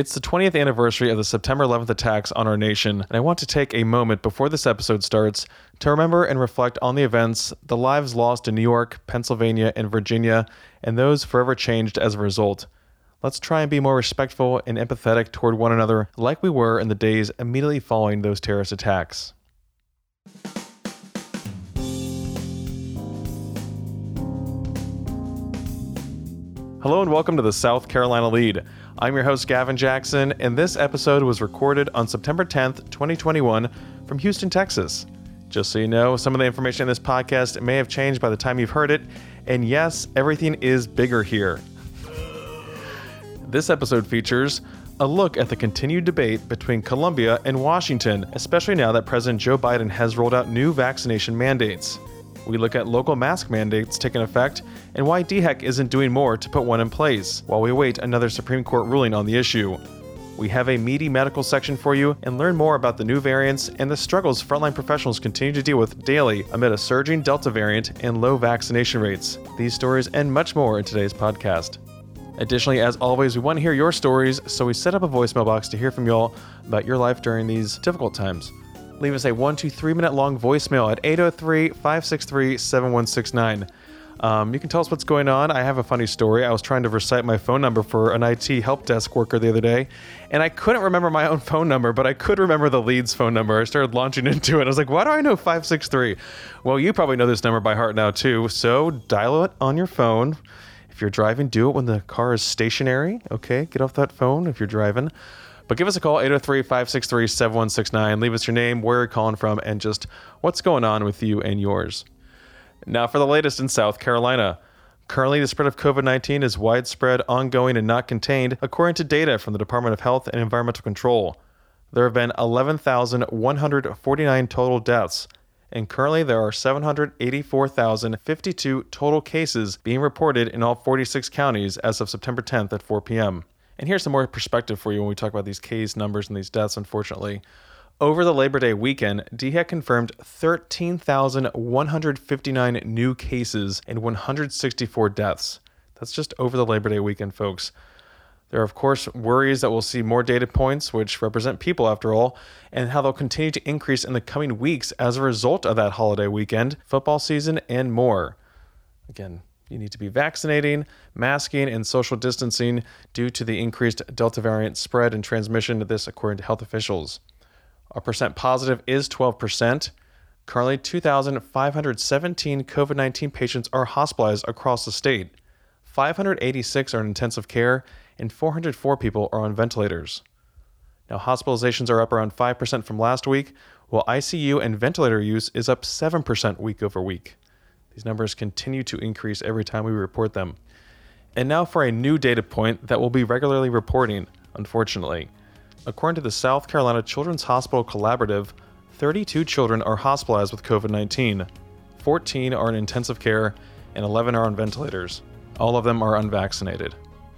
It's the 20th anniversary of the September 11th attacks on our nation, and I want to take a moment before this episode starts to remember and reflect on the events, the lives lost in New York, Pennsylvania, and Virginia, and those forever changed as a result. Let's try and be more respectful and empathetic toward one another like we were in the days immediately following those terrorist attacks. Hello and welcome to the South Carolina Lead. I'm your host, Gavin Jackson, and this episode was recorded on September 10th, 2021, from Houston, Texas. Just so you know, some of the information in this podcast may have changed by the time you've heard it, and yes, everything is bigger here. This episode features a look at the continued debate between Columbia and Washington, especially now that President Joe Biden has rolled out new vaccination mandates. We look at local mask mandates taking effect and why DHEC isn't doing more to put one in place while we await another Supreme Court ruling on the issue. We have a meaty medical section for you and learn more about the new variants and the struggles frontline professionals continue to deal with daily amid a surging Delta variant and low vaccination rates. These stories and much more in today's podcast. Additionally, as always, we want to hear your stories, so we set up a voicemail box to hear from y'all about your life during these difficult times leave us a one to three minute long voicemail at 803 563 7169. Um, you can tell us what's going on. I have a funny story. I was trying to recite my phone number for an IT help desk worker the other day, and I couldn't remember my own phone number, but I could remember the lead's phone number. I started launching into it. I was like, why do I know 563? Well, you probably know this number by heart now, too. So dial it on your phone. If you're driving, do it when the car is stationary. Okay, get off that phone if you're driving. But give us a call, 803 563 7169. Leave us your name, where you're calling from, and just what's going on with you and yours. Now, for the latest in South Carolina. Currently, the spread of COVID 19 is widespread, ongoing, and not contained, according to data from the Department of Health and Environmental Control. There have been 11,149 total deaths, and currently there are 784,052 total cases being reported in all 46 counties as of September 10th at 4 p.m. And here's some more perspective for you when we talk about these case numbers and these deaths, unfortunately. Over the Labor Day weekend, DHEC confirmed 13,159 new cases and 164 deaths. That's just over the Labor Day weekend, folks. There are, of course, worries that we'll see more data points, which represent people after all, and how they'll continue to increase in the coming weeks as a result of that holiday weekend, football season, and more. Again, you need to be vaccinating, masking, and social distancing due to the increased Delta variant spread and transmission this, according to health officials. Our percent positive is 12%. Currently, 2,517 COVID 19 patients are hospitalized across the state. 586 are in intensive care, and 404 people are on ventilators. Now, hospitalizations are up around 5% from last week, while ICU and ventilator use is up 7% week over week. These numbers continue to increase every time we report them. And now for a new data point that we'll be regularly reporting, unfortunately. According to the South Carolina Children's Hospital Collaborative, 32 children are hospitalized with COVID 19, 14 are in intensive care, and 11 are on ventilators. All of them are unvaccinated.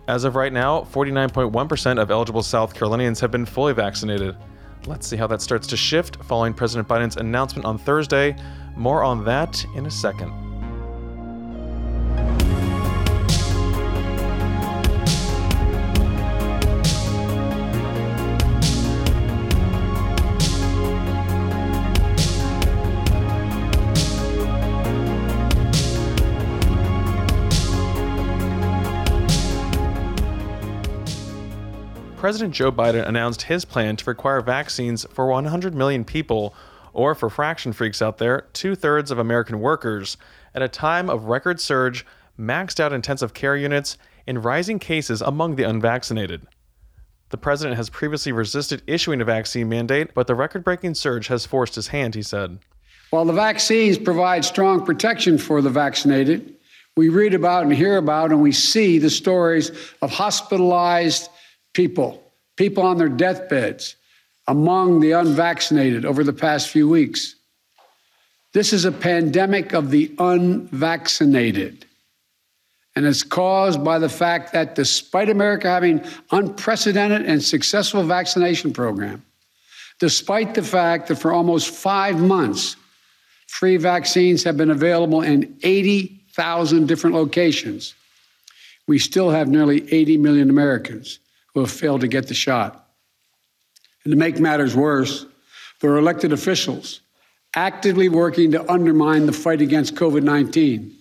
As of right now, 49.1% of eligible South Carolinians have been fully vaccinated. Let's see how that starts to shift following President Biden's announcement on Thursday. More on that in a second. President Joe Biden announced his plan to require vaccines for 100 million people, or for fraction freaks out there, two thirds of American workers, at a time of record surge, maxed out intensive care units, and rising cases among the unvaccinated. The president has previously resisted issuing a vaccine mandate, but the record breaking surge has forced his hand, he said. While the vaccines provide strong protection for the vaccinated, we read about and hear about and we see the stories of hospitalized people, people on their deathbeds, among the unvaccinated over the past few weeks. This is a pandemic of the unvaccinated. And it's caused by the fact that despite America having unprecedented and successful vaccination program, despite the fact that for almost five months, free vaccines have been available in 80,000 different locations, we still have nearly 80 million Americans who have failed to get the shot. And to make matters worse, there are elected officials actively working to undermine the fight against COVID 19.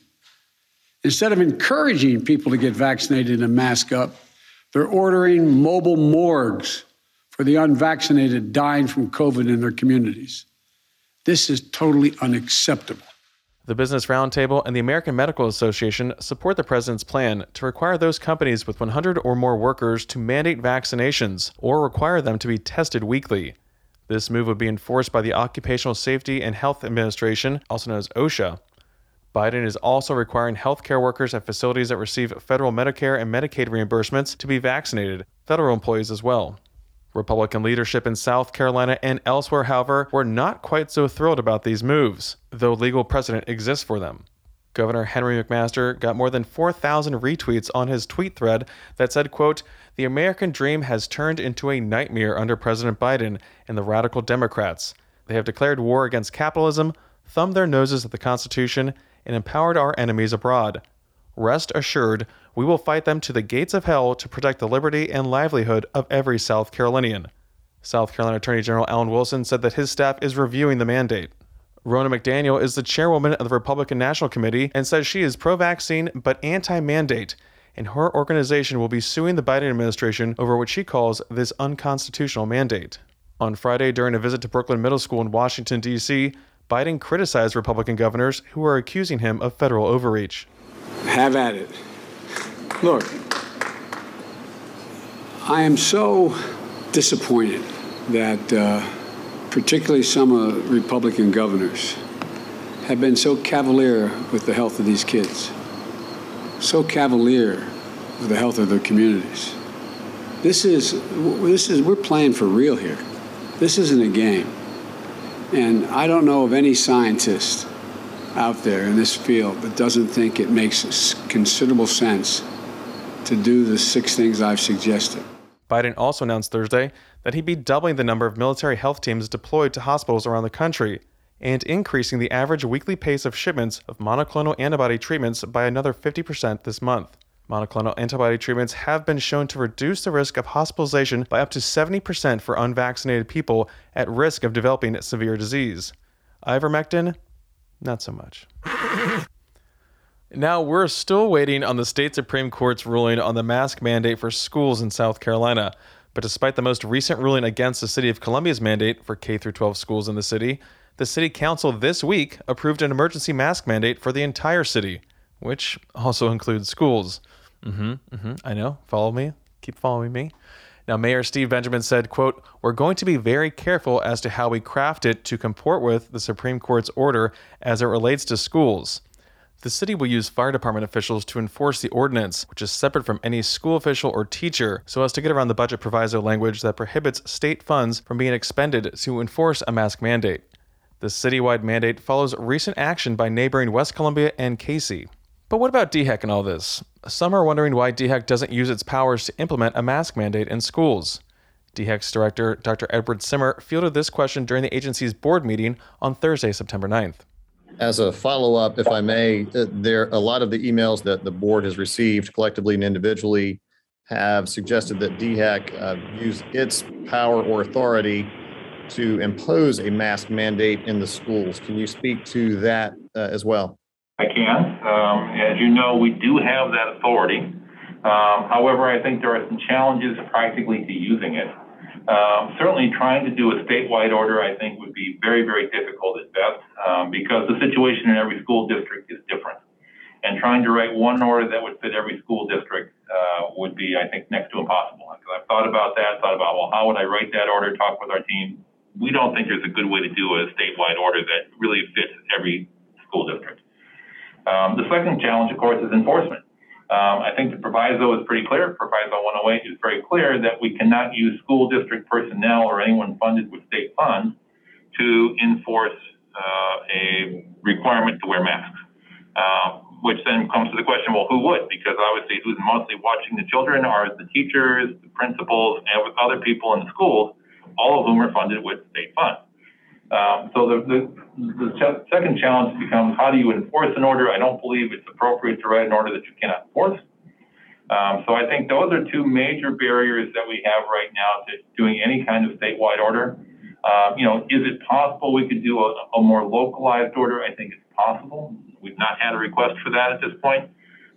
Instead of encouraging people to get vaccinated and mask up, they're ordering mobile morgues for the unvaccinated dying from COVID in their communities. This is totally unacceptable. The Business Roundtable and the American Medical Association support the president's plan to require those companies with 100 or more workers to mandate vaccinations or require them to be tested weekly. This move would be enforced by the Occupational Safety and Health Administration, also known as OSHA. Biden is also requiring healthcare workers at facilities that receive federal Medicare and Medicaid reimbursements to be vaccinated, federal employees as well. Republican leadership in South Carolina and elsewhere, however, were not quite so thrilled about these moves, though legal precedent exists for them. Governor Henry McMaster got more than 4,000 retweets on his tweet thread that said, quote, "The American dream has turned into a nightmare under President Biden and the radical Democrats. They have declared war against capitalism, thumbed their noses at the Constitution, and empowered our enemies abroad. Rest assured, we will fight them to the gates of hell to protect the liberty and livelihood of every South Carolinian." South Carolina Attorney General Alan Wilson said that his staff is reviewing the mandate. Ronna McDaniel is the chairwoman of the Republican National Committee and says she is pro vaccine but anti mandate, and her organization will be suing the Biden administration over what she calls this unconstitutional mandate. On Friday, during a visit to Brookland Middle School in Washington, D.C., Biden criticized Republican governors who are accusing him of federal overreach. Have at it. Look, I am so disappointed that. Uh, particularly some the Republican governors, have been so cavalier with the health of these kids, so cavalier with the health of their communities. This is, this is, we're playing for real here. This isn't a game. And I don't know of any scientist out there in this field that doesn't think it makes considerable sense to do the six things I've suggested. Biden also announced Thursday that he'd be doubling the number of military health teams deployed to hospitals around the country and increasing the average weekly pace of shipments of monoclonal antibody treatments by another 50% this month. Monoclonal antibody treatments have been shown to reduce the risk of hospitalization by up to 70% for unvaccinated people at risk of developing severe disease. Ivermectin, not so much. Now, we're still waiting on the state Supreme Court's ruling on the mask mandate for schools in South Carolina. But despite the most recent ruling against the City of Columbia's mandate for K 12 schools in the city, the City Council this week approved an emergency mask mandate for the entire city, which also includes schools. Mm-hmm, mm-hmm, I know. Follow me. Keep following me. Now, Mayor Steve Benjamin said, quote, We're going to be very careful as to how we craft it to comport with the Supreme Court's order as it relates to schools. The city will use fire department officials to enforce the ordinance, which is separate from any school official or teacher, so as to get around the budget proviso language that prohibits state funds from being expended to enforce a mask mandate. The citywide mandate follows recent action by neighboring West Columbia and Cayce. But what about DHEC and all this? Some are wondering why DHEC doesn't use its powers to implement a mask mandate in schools. DHEC's director, Dr. Edward Simmer, fielded this question during the agency's board meeting on Thursday, September 9th as a follow-up, if I may, uh, there a lot of the emails that the board has received collectively and individually have suggested that DHEC uh, use its power or authority to impose a mask mandate in the schools. Can you speak to that uh, as well? I can. Um, as you know, we do have that authority. Um, however, I think there are some challenges practically to using it. Um, certainly, trying to do a statewide order, I think, would be very, very difficult at best um, because the situation in every school district is different. And trying to write one order that would fit every school district uh, would be, I think, next to impossible. I've thought about that, thought about, well, how would I write that order, talk with our team. We don't think there's a good way to do a statewide order that really fits every school district. Um, the second challenge, of course, is enforcement. Um, I think the proviso is pretty clear. Proviso 108 is very clear that we cannot use school district personnel or anyone funded with state funds to enforce uh, a requirement to wear masks. Uh, which then comes to the question, well, who would? Because obviously, who's mostly watching the children are the teachers, the principals, and with other people in the schools, all of whom are funded with state funds. Um, so the, the, the second challenge becomes how do you enforce an order? I don't believe it's appropriate to write an order that you cannot enforce. Um, so I think those are two major barriers that we have right now to doing any kind of statewide order. Uh, you know, is it possible we could do a, a, more localized order? I think it's possible. We've not had a request for that at this point,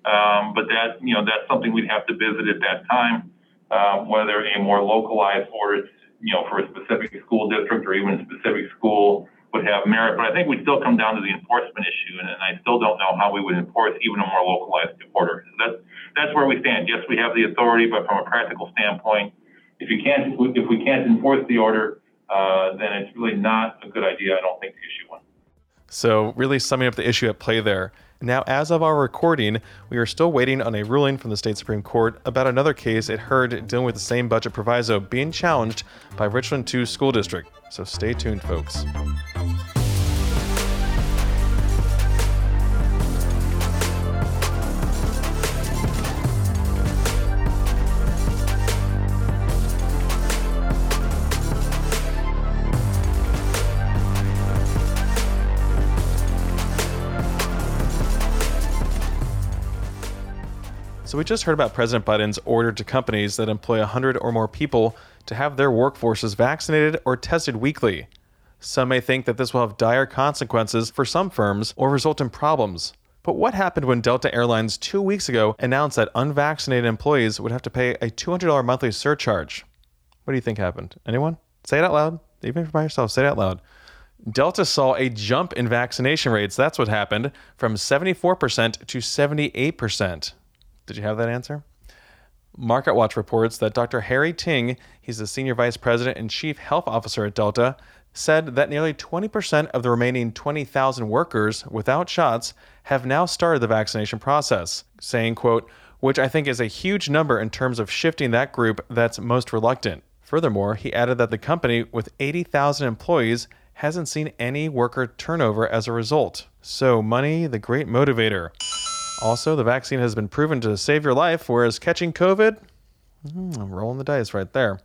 um, but that you know that's something we'd have to visit at that time. Uh, whether a more localized order, you know, for a specific school district or even a specific school would have merit. But I think we still come down to the enforcement issue, and, and I still don't know how we would enforce even a more localized order. So that's that's where we stand. Yes, we have the authority, but from a practical standpoint, if you can't if we can't enforce the order uh, then it's really not a good idea, I don't think, to issue one. So, really summing up the issue at play there. Now, as of our recording, we are still waiting on a ruling from the state Supreme Court about another case it heard dealing with the same budget proviso being challenged by Richland 2 School District. So, stay tuned, folks. So, we just heard about President Biden's order to companies that employ 100 or more people to have their workforces vaccinated or tested weekly. Some may think that this will have dire consequences for some firms or result in problems. But what happened when Delta Airlines two weeks ago announced that unvaccinated employees would have to pay a $200 monthly surcharge? What do you think happened? Anyone? Say it out loud. Even if you're by yourself, say it out loud. Delta saw a jump in vaccination rates. That's what happened from 74% to 78%. Did you have that answer? Market Watch reports that Dr. Harry Ting, he's the senior vice president and chief health officer at Delta, said that nearly 20% of the remaining 20,000 workers without shots have now started the vaccination process, saying, quote, which I think is a huge number in terms of shifting that group that's most reluctant. Furthermore, he added that the company with 80,000 employees hasn't seen any worker turnover as a result. So, money, the great motivator. Also, the vaccine has been proven to save your life, whereas catching COVID, hmm, I'm rolling the dice right there.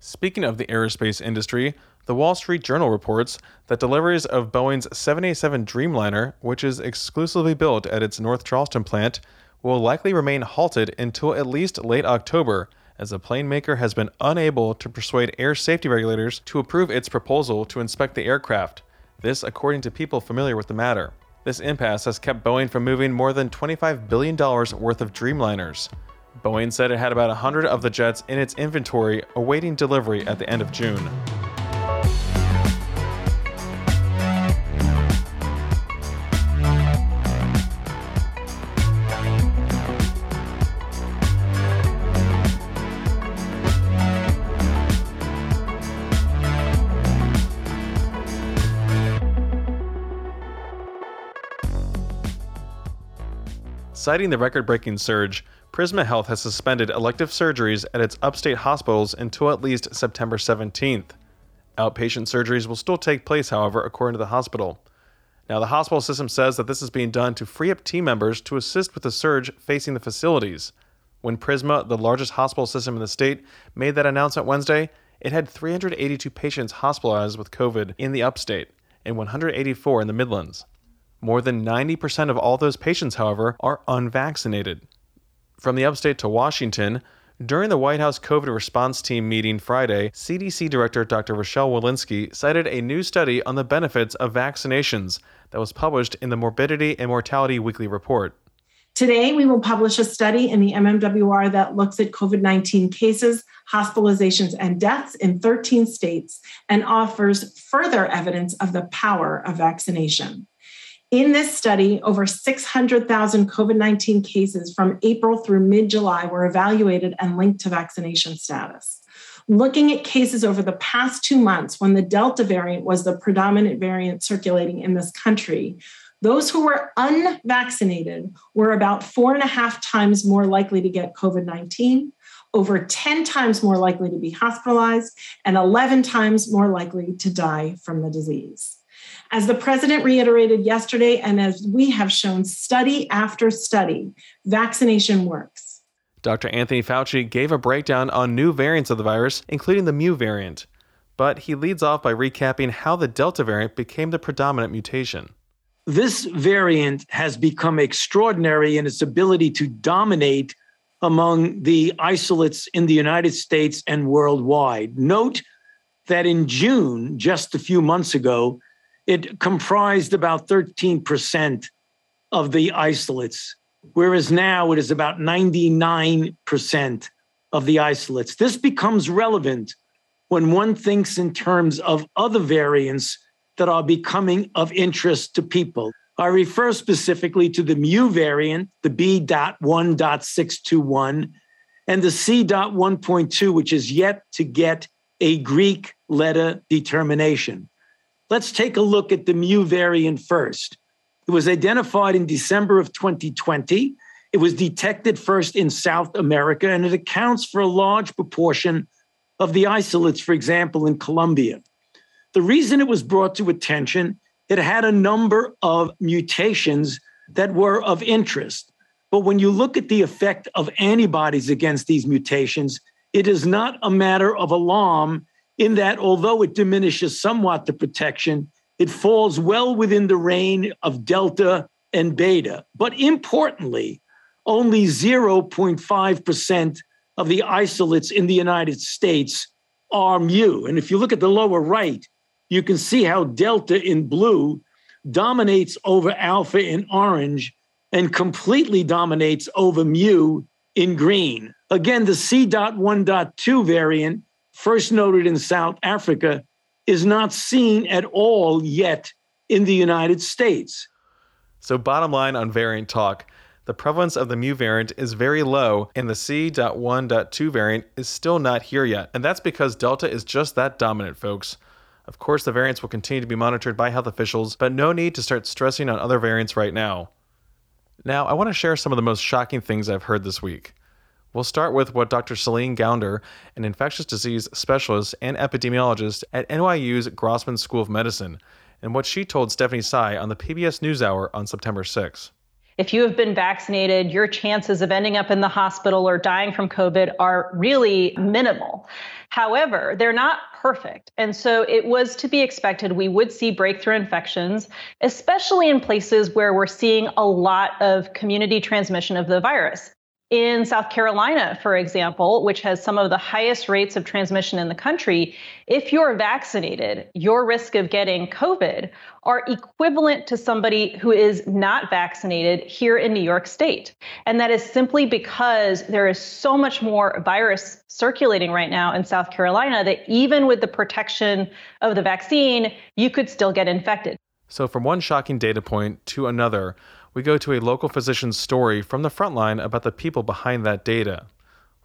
Speaking of the aerospace industry, the Wall Street Journal reports that deliveries of Boeing's 787 Dreamliner, which is exclusively built at its North Charleston plant, will likely remain halted until at least late October, as the plane maker has been unable to persuade air safety regulators to approve its proposal to inspect the aircraft. This, according to people familiar with the matter. This impasse has kept Boeing from moving more than $25 billion worth of Dreamliners. Boeing said it had about 100 of the jets in its inventory awaiting delivery at the end of June. Citing the record breaking surge, Prisma Health has suspended elective surgeries at its upstate hospitals until at least September 17th. Outpatient surgeries will still take place, however, according to the hospital. Now, the hospital system says that this is being done to free up team members to assist with the surge facing the facilities. When Prisma, the largest hospital system in the state, made that announcement Wednesday, it had 382 patients hospitalized with COVID in the upstate and 184 in the Midlands. More than 90% of all those patients, however, are unvaccinated. From the upstate to Washington, during the White House COVID response team meeting Friday, CDC Director Dr. Rochelle Walensky cited a new study on the benefits of vaccinations that was published in the Morbidity and Mortality Weekly Report. Today, we will publish a study in the MMWR that looks at COVID 19 cases, hospitalizations, and deaths in 13 states and offers further evidence of the power of vaccination. In this study, over 600,000 COVID 19 cases from April through mid July were evaluated and linked to vaccination status. Looking at cases over the past two months when the Delta variant was the predominant variant circulating in this country, those who were unvaccinated were about four and a half times more likely to get COVID 19, over 10 times more likely to be hospitalized, and 11 times more likely to die from the disease. As the president reiterated yesterday, and as we have shown study after study, vaccination works. Dr. Anthony Fauci gave a breakdown on new variants of the virus, including the Mu variant. But he leads off by recapping how the Delta variant became the predominant mutation. This variant has become extraordinary in its ability to dominate among the isolates in the United States and worldwide. Note that in June, just a few months ago, it comprised about 13% of the isolates, whereas now it is about 99% of the isolates. This becomes relevant when one thinks in terms of other variants that are becoming of interest to people. I refer specifically to the mu variant, the B.1.621, and the C.1.2, which is yet to get a Greek letter determination. Let's take a look at the mu variant first. It was identified in December of 2020. It was detected first in South America, and it accounts for a large proportion of the isolates, for example, in Colombia. The reason it was brought to attention, it had a number of mutations that were of interest. But when you look at the effect of antibodies against these mutations, it is not a matter of alarm in that although it diminishes somewhat the protection, it falls well within the range of delta and beta. But importantly, only 0.5% of the isolates in the United States are mu. And if you look at the lower right, you can see how delta in blue dominates over alpha in orange and completely dominates over mu in green. Again, the C.1.2 variant, first noted in South Africa, is not seen at all yet in the United States. So, bottom line on variant talk the prevalence of the mu variant is very low, and the C.1.2 variant is still not here yet. And that's because Delta is just that dominant, folks. Of course, the variants will continue to be monitored by health officials, but no need to start stressing on other variants right now. Now, I want to share some of the most shocking things I've heard this week. We'll start with what Dr. Celine Gounder, an infectious disease specialist and epidemiologist at NYU's Grossman School of Medicine, and what she told Stephanie Sy on the PBS NewsHour on September 6. If you have been vaccinated, your chances of ending up in the hospital or dying from COVID are really minimal. However, they're not perfect. And so it was to be expected we would see breakthrough infections, especially in places where we're seeing a lot of community transmission of the virus in South Carolina, for example, which has some of the highest rates of transmission in the country, if you're vaccinated, your risk of getting COVID are equivalent to somebody who is not vaccinated here in New York State. And that is simply because there is so much more virus circulating right now in South Carolina that even with the protection of the vaccine, you could still get infected. So, from one shocking data point to another, we go to a local physician's story from the front line about the people behind that data.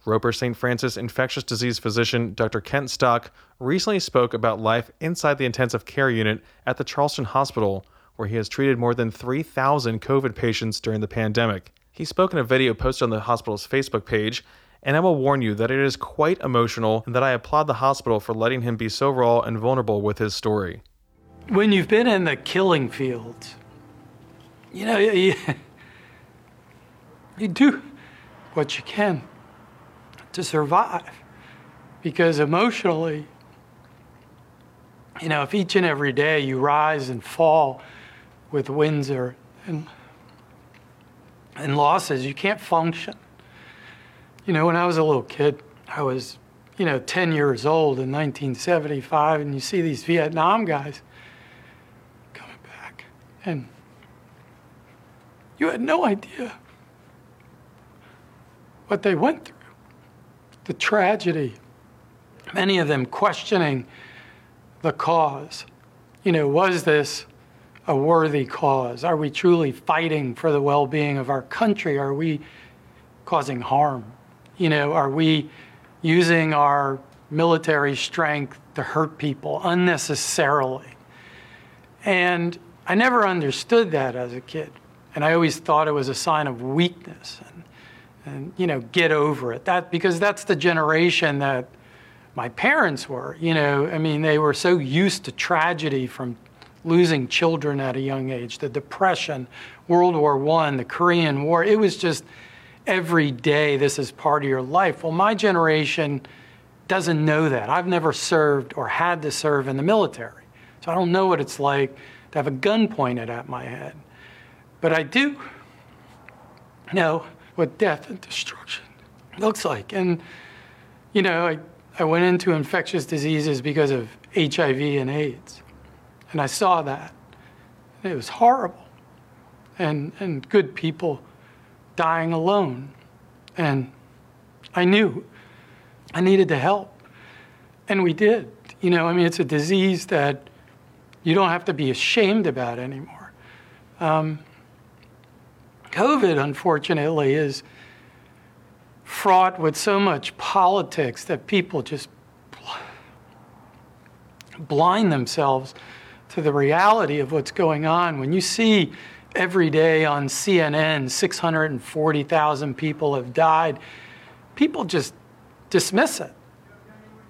Roper St. Francis infectious disease physician Dr. Kent Stock recently spoke about life inside the intensive care unit at the Charleston Hospital, where he has treated more than 3,000 COVID patients during the pandemic. He spoke in a video posted on the hospital's Facebook page, and I will warn you that it is quite emotional and that I applaud the hospital for letting him be so raw and vulnerable with his story. When you've been in the killing fields, you know, you, you do what you can to survive because emotionally, you know, if each and every day you rise and fall with wins or and, and losses, you can't function. You know, when I was a little kid, I was, you know, 10 years old in 1975, and you see these Vietnam guys. And you had no idea what they went through, the tragedy, many of them questioning the cause. You know, was this a worthy cause? Are we truly fighting for the well being of our country? Are we causing harm? You know, are we using our military strength to hurt people unnecessarily? And I never understood that as a kid. And I always thought it was a sign of weakness and, and you know, get over it. That, because that's the generation that my parents were. You know, I mean, they were so used to tragedy from losing children at a young age, the Depression, World War I, the Korean War. It was just every day this is part of your life. Well, my generation doesn't know that. I've never served or had to serve in the military. So I don't know what it's like to have a gun pointed at my head. But I do know what death and destruction looks like. And, you know, I, I went into infectious diseases because of HIV and AIDS. And I saw that. It was horrible. And, and good people dying alone. And I knew I needed to help. And we did. You know, I mean, it's a disease that you don't have to be ashamed about anymore. Um, COVID, unfortunately, is fraught with so much politics that people just blind themselves to the reality of what's going on. When you see every day on CNN 640,000 people have died, people just dismiss it.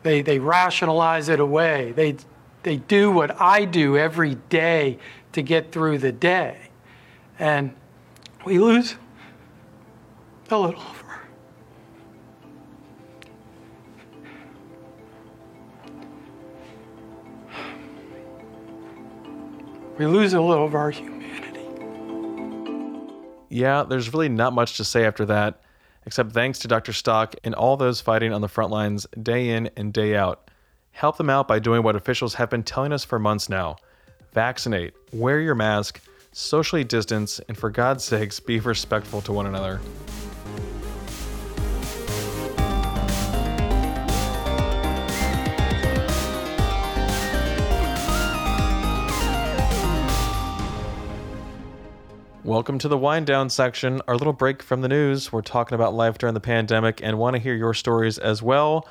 They, they rationalize it away. They, they do what I do every day to get through the day. And we lose a little of our we lose a little of our humanity. Yeah, there's really not much to say after that, except thanks to Dr. Stock and all those fighting on the front lines day in and day out. Help them out by doing what officials have been telling us for months now vaccinate, wear your mask, socially distance, and for God's sakes, be respectful to one another. Welcome to the wind down section, our little break from the news. We're talking about life during the pandemic and want to hear your stories as well.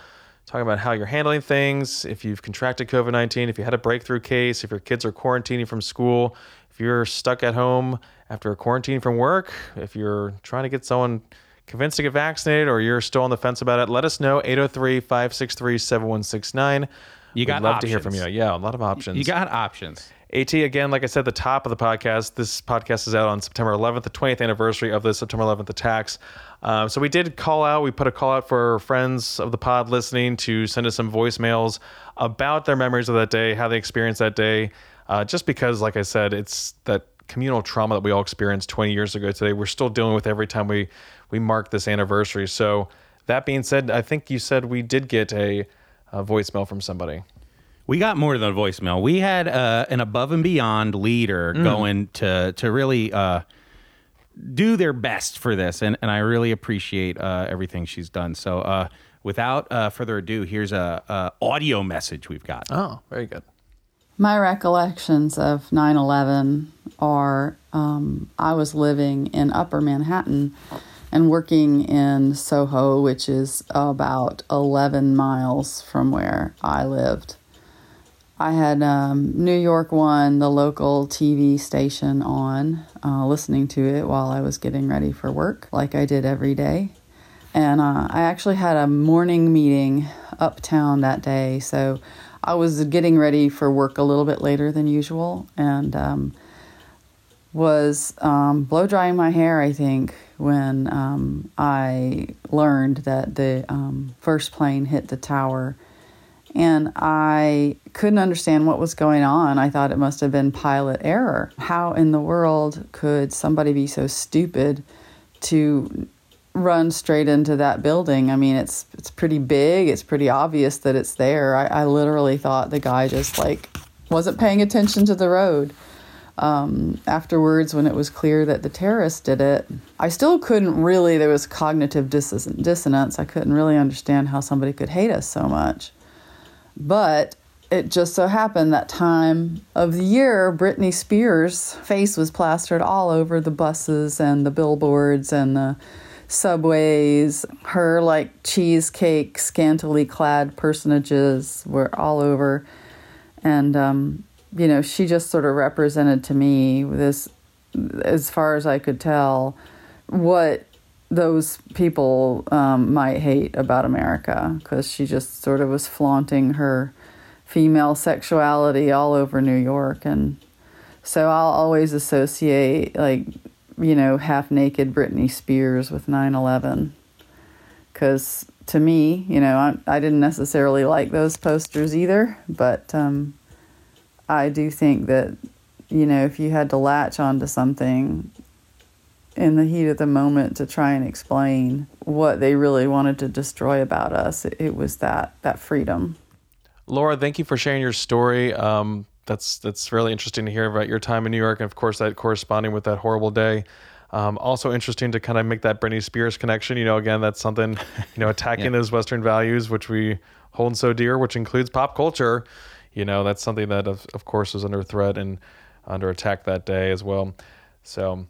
Talking about how you're handling things, if you've contracted COVID 19, if you had a breakthrough case, if your kids are quarantining from school, if you're stuck at home after a quarantine from work, if you're trying to get someone convinced to get vaccinated or you're still on the fence about it, let us know 803 563 7169. You got We'd love options. to hear from you. Yeah, a lot of options. You got options. AT, again, like I said the top of the podcast, this podcast is out on September 11th, the 20th anniversary of the September 11th attacks. Um, so we did call out, we put a call out for friends of the pod listening to send us some voicemails about their memories of that day, how they experienced that day. Uh, just because, like I said, it's that communal trauma that we all experienced 20 years ago today, we're still dealing with every time we, we mark this anniversary. So that being said, I think you said we did get a, a voicemail from somebody. We got more than a voicemail. We had uh, an above and beyond leader going to to really uh, do their best for this, and, and I really appreciate uh, everything she's done. So, uh, without uh, further ado, here's a, a audio message we've got. Oh, very good. My recollections of 9 11 are um, I was living in Upper Manhattan and working in Soho, which is about 11 miles from where I lived. I had um, New York One, the local TV station, on, uh, listening to it while I was getting ready for work, like I did every day. And uh, I actually had a morning meeting uptown that day, so I was getting ready for work a little bit later than usual and um, was um, blow drying my hair, I think, when um, I learned that the um, first plane hit the tower. And I couldn't understand what was going on. I thought it must have been pilot error. How in the world could somebody be so stupid to run straight into that building. I mean, it's it's pretty big. It's pretty obvious that it's there. I, I literally thought the guy just like wasn't paying attention to the road. Um, afterwards, when it was clear that the terrorist did it, I still couldn't really. There was cognitive dis- dissonance. I couldn't really understand how somebody could hate us so much. But it just so happened that time of the year, Britney Spears' face was plastered all over the buses and the billboards and the subways. Her like cheesecake, scantily clad personages were all over. And, um, you know, she just sort of represented to me this, as far as I could tell, what those people um, might hate about America because she just sort of was flaunting her female sexuality all over New York. And so I'll always associate, like, you know, half naked Britney Spears with 9 11. Because to me, you know, I, I didn't necessarily like those posters either, but um, I do think that, you know, if you had to latch onto something, in the heat of the moment to try and explain what they really wanted to destroy about us. It, it was that that freedom. Laura, thank you for sharing your story. Um, that's that's really interesting to hear about your time in New York, and of course that corresponding with that horrible day. Um, also interesting to kind of make that Britney Spears connection. You know, again, that's something you know attacking yeah. those Western values which we hold so dear, which includes pop culture. You know, that's something that of, of course was under threat and under attack that day as well. So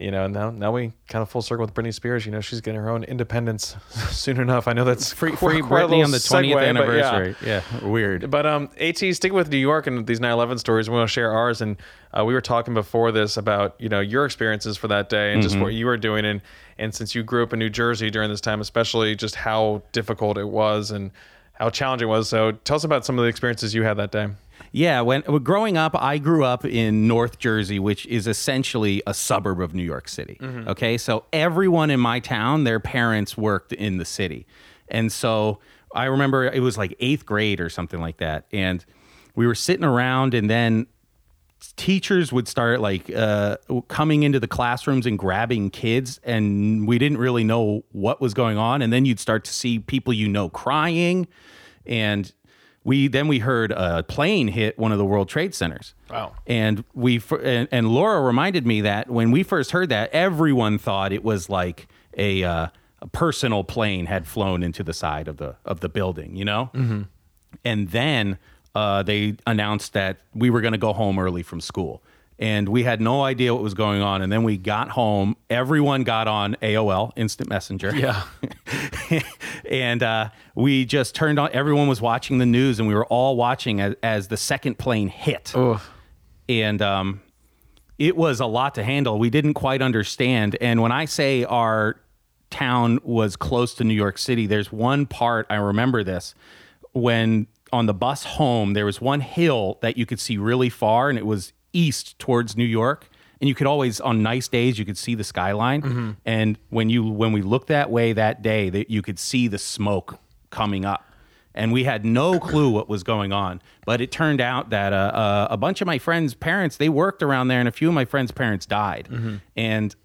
you know, now now we kind of full circle with Britney Spears. You know, she's getting her own independence soon enough. I know that's free, free Britney on the twentieth anniversary. Yeah. yeah. weird. But um, At sticking with New York and these 9/11 stories, we want to share ours. And uh, we were talking before this about you know your experiences for that day and mm-hmm. just what you were doing. And and since you grew up in New Jersey during this time, especially just how difficult it was and how challenging it was. So tell us about some of the experiences you had that day. Yeah, when growing up, I grew up in North Jersey, which is essentially a suburb of New York City. Mm-hmm. Okay, so everyone in my town, their parents worked in the city, and so I remember it was like eighth grade or something like that, and we were sitting around, and then teachers would start like uh, coming into the classrooms and grabbing kids and we didn't really know what was going on and then you'd start to see people you know crying and we then we heard a plane hit one of the World Trade Centers. Wow! And we and, and Laura reminded me that when we first heard that, everyone thought it was like a, uh, a personal plane had flown into the side of the of the building, you know. Mm-hmm. And then uh, they announced that we were going to go home early from school and we had no idea what was going on. And then we got home. Everyone got on AOL Instant Messenger. Yeah. and uh, we just turned on. Everyone was watching the news, and we were all watching as, as the second plane hit. Oh. And um, it was a lot to handle. We didn't quite understand. And when I say our town was close to New York City, there's one part I remember this when on the bus home there was one hill that you could see really far and it was east towards New York, and you could always on nice days you could see the skyline. Mm-hmm. And when you when we looked that way that day, that you could see the smoke coming up. And we had no clue what was going on, but it turned out that uh, uh, a bunch of my friends' parents they worked around there, and a few of my friends' parents died. Mm-hmm. And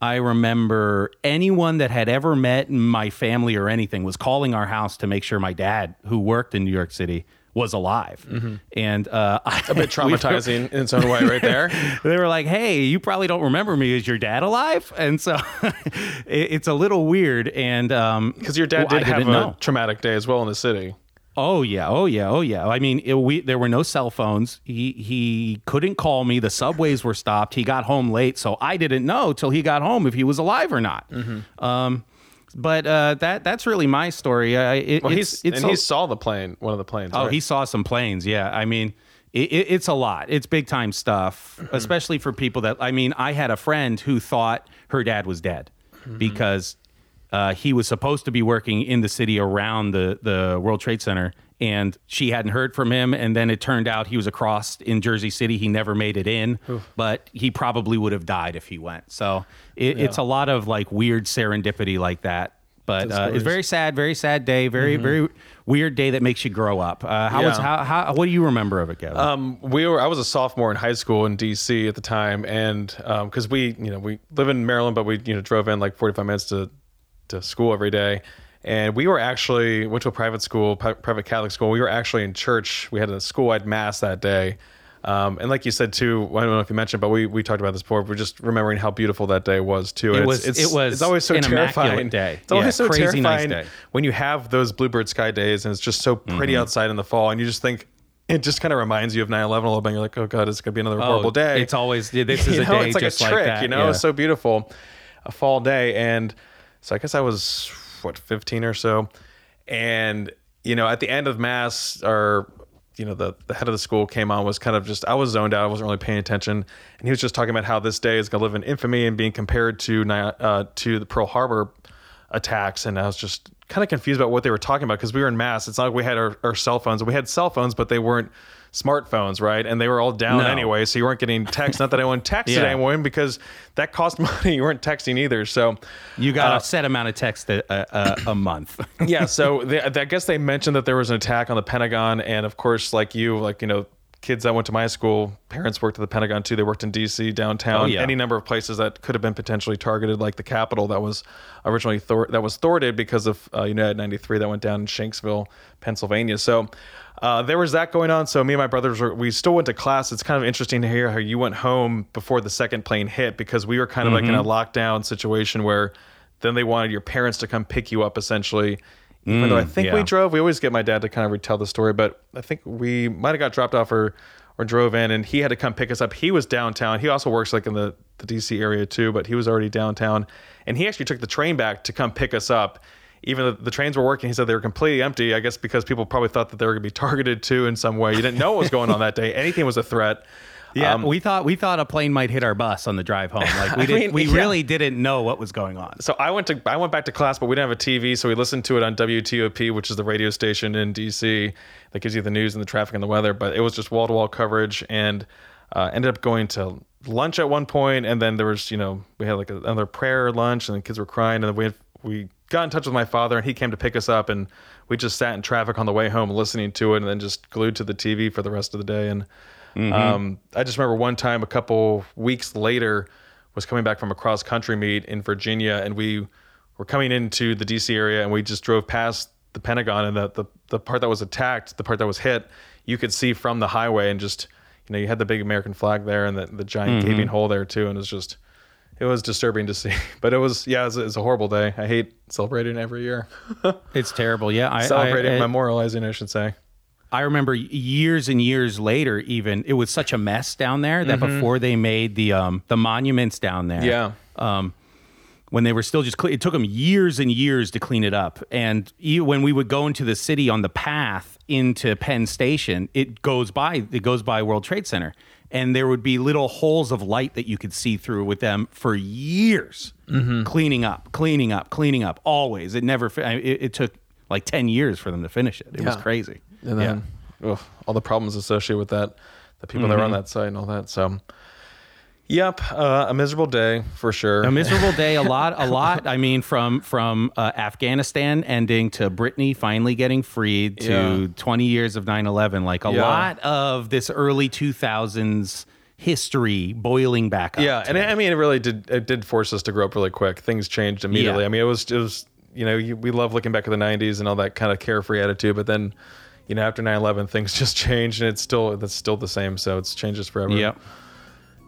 I remember anyone that had ever met my family or anything was calling our house to make sure my dad, who worked in New York City, was alive. Mm-hmm. And uh, a bit traumatizing in its own way, right there. they were like, "Hey, you probably don't remember me. Is your dad alive?" And so it, it's a little weird. And because um, your dad well, did have a know. traumatic day as well in the city. Oh yeah, oh yeah, oh yeah. I mean, it, we there were no cell phones. He he couldn't call me. The subways were stopped. He got home late, so I didn't know till he got home if he was alive or not. Mm-hmm. Um, but uh, that that's really my story. Uh, it, well, it's, it's and he saw the plane, one of the planes. Oh, right? he saw some planes. Yeah, I mean, it, it's a lot. It's big time stuff, mm-hmm. especially for people that. I mean, I had a friend who thought her dad was dead mm-hmm. because uh, he was supposed to be working in the city around the the World Trade Center, and she hadn't heard from him. And then it turned out he was across in Jersey City. He never made it in, Oof. but he probably would have died if he went. So it, yeah. it's a lot of like weird serendipity like that. But uh, it's very sad, very sad day, very mm-hmm. very weird day that makes you grow up. Uh, how yeah. was how, how what do you remember of it, Kevin? Um, we were I was a sophomore in high school in D.C. at the time, and because um, we you know we live in Maryland, but we you know drove in like forty five minutes to to school every day and we were actually went to a private school, private Catholic school. We were actually in church. We had a school-wide mass that day, um, and like you said too, I don't know if you mentioned, but we, we talked about this before. We're just remembering how beautiful that day was too. it was. It's, it was. It's always so terrifying. Day. It's always yeah, so terrifying nice when you have those bluebird sky days and it's just so pretty mm-hmm. outside in the fall, and you just think it just kind of reminds you of 9-11 a little bit. You're like, oh god, it's gonna be another oh, horrible day. It's always yeah, this is you know, a day it's like just a trick. Like that. You know, yeah. so beautiful, a fall day, and so I guess I was what 15 or so, and you know, at the end of mass, or you know the, the head of the school came on was kind of just I was zoned out I wasn't really paying attention. And he was just talking about how this day is going to live in infamy and being compared to uh, to the Pearl Harbor attacks. And I was just kind of confused about what they were talking about because we were in mass. It's not like we had our, our cell phones. We had cell phones but they weren't smartphones, right? And they were all down no. anyway, so you weren't getting text. Not that anyone texted yeah. anyone because that cost money. You weren't texting either, so you got uh, a set amount of text a, a, a month. yeah, so they, I guess they mentioned that there was an attack on the Pentagon, and of course, like you, like you know, kids that went to my school, parents worked at the Pentagon too. They worked in D.C. downtown, Oh, yeah. any number of places that could have been potentially targeted, like the Capitol that was originally thwart- that was thwarted because of uh, United 93 that went down in Shanksville, Pennsylvania. So. Uh, there was that going on. So me and my brothers were, we still went to class. It's kind of interesting to hear how you went home before the second plane hit because we were kind of like in a lockdown situation where then they wanted your parents to come pick you up essentially. Even though I think we drove, we always get my dad to kind of retell the story, but I think we might have got dropped off or or drove in, and he had to come pick us up. He was downtown. He also works like in the the DC area too, but he was already downtown, and he actually took the train back to come pick us up. Even though the trains were working, he said they were completely empty. I guess because people probably thought that they were going to be targeted too in some way. You didn't know what was going on that day. Anything was a threat. Yeah, Um, we thought we thought a plane might hit our bus on the drive home. Like we I did, mean, we yeah. really didn't know what was going on. so I went to I went back to class, but we didn't have a TV, so we listened to it on WTOP, which is the radio station in DC that gives you the news and the traffic and the weather. But it was just wall to wall coverage, and uh, ended up going to lunch at one point, and then there was you know we had like another prayer lunch, and the kids were crying, and then we had, we got in touch with my father, and he came to pick us up, and we just sat in traffic on the way home listening to it, and then just glued to the TV for the rest of the day, and. Um, I just remember one time a couple weeks later was coming back from a cross country meet in Virginia and we were coming into the DC area and we just drove past the Pentagon and the, the, the part that was attacked, the part that was hit, you could see from the highway and just, you know, you had the big American flag there and the, the giant gaping hole there too. And it was just, it was disturbing to see, but it was, yeah, it was, it a horrible day. I hate celebrating every year. It's terrible. Yeah, I, celebrating, I, I, memorializing, I should say. I remember years and years later, even it was such a mess down there that before they made the um the monuments down there, Yeah. um, when they were still just cle- it took them years and years to clean it up. And when we would go into the city on the path into Penn Station, it goes by it goes by World Trade Center, and there would be little holes of light that you could see through with them for years, mm-hmm. cleaning up, cleaning up, cleaning up. Always, it never. It, it took like ten years for them to finish it. It was Yeah. crazy. and then ugh, all the problems associated with that, the people that were on mm-hmm. that site and all that. So, yep, uh, a miserable day for sure. a miserable day a lot a lot i mean from from uh, afghanistan ending to Britney finally getting freed to Yeah. 20 years of 9-11 like a Yeah. lot of this early 2000s history boiling back up yeah, and I mean, it really did. It did force us to grow up really quick. Things changed immediately. Yeah. I mean, it was it was you know you, we love looking back at the '90s and all that kind of carefree attitude, but then. You know, after 9/11, things just changed, and it's still that's still the same. So it's changes forever. yep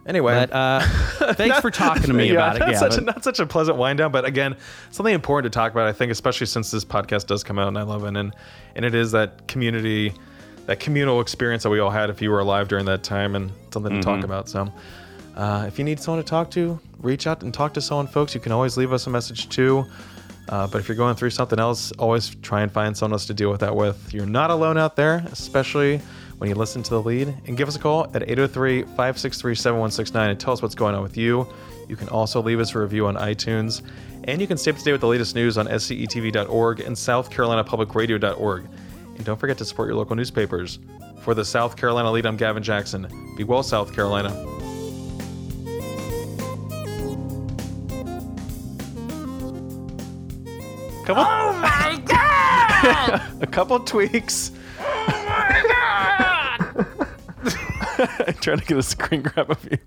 Anyway, but uh thanks for talking to me yeah, about it not such, a, not such a pleasant wind down, but again, something important to talk about. I think, especially since this podcast does come out on 9/11, and and it is that community, that communal experience that we all had if you were alive during that time, and something to Mm-hmm. talk about. So, uh, if you need someone to talk to, reach out and talk to someone, folks. You can always leave us a message too. Uh, but if you're going through something else, always try and find someone else to deal with that with. You're not alone out there, especially when you listen to the Lede. And give us a call at 803 563 7169 and tell us what's going on with you. You can also leave us a review on iTunes. And you can stay up to date with the latest news on scetv.org and southcarolinapublicradio.org. And don't forget to support your local newspapers. For the South Carolina Lede, I'm Gavin Jackson. Be well, South Carolina. Couple, Oh my God! a couple tweaks. oh my God! I'm trying to get a screen grab of you.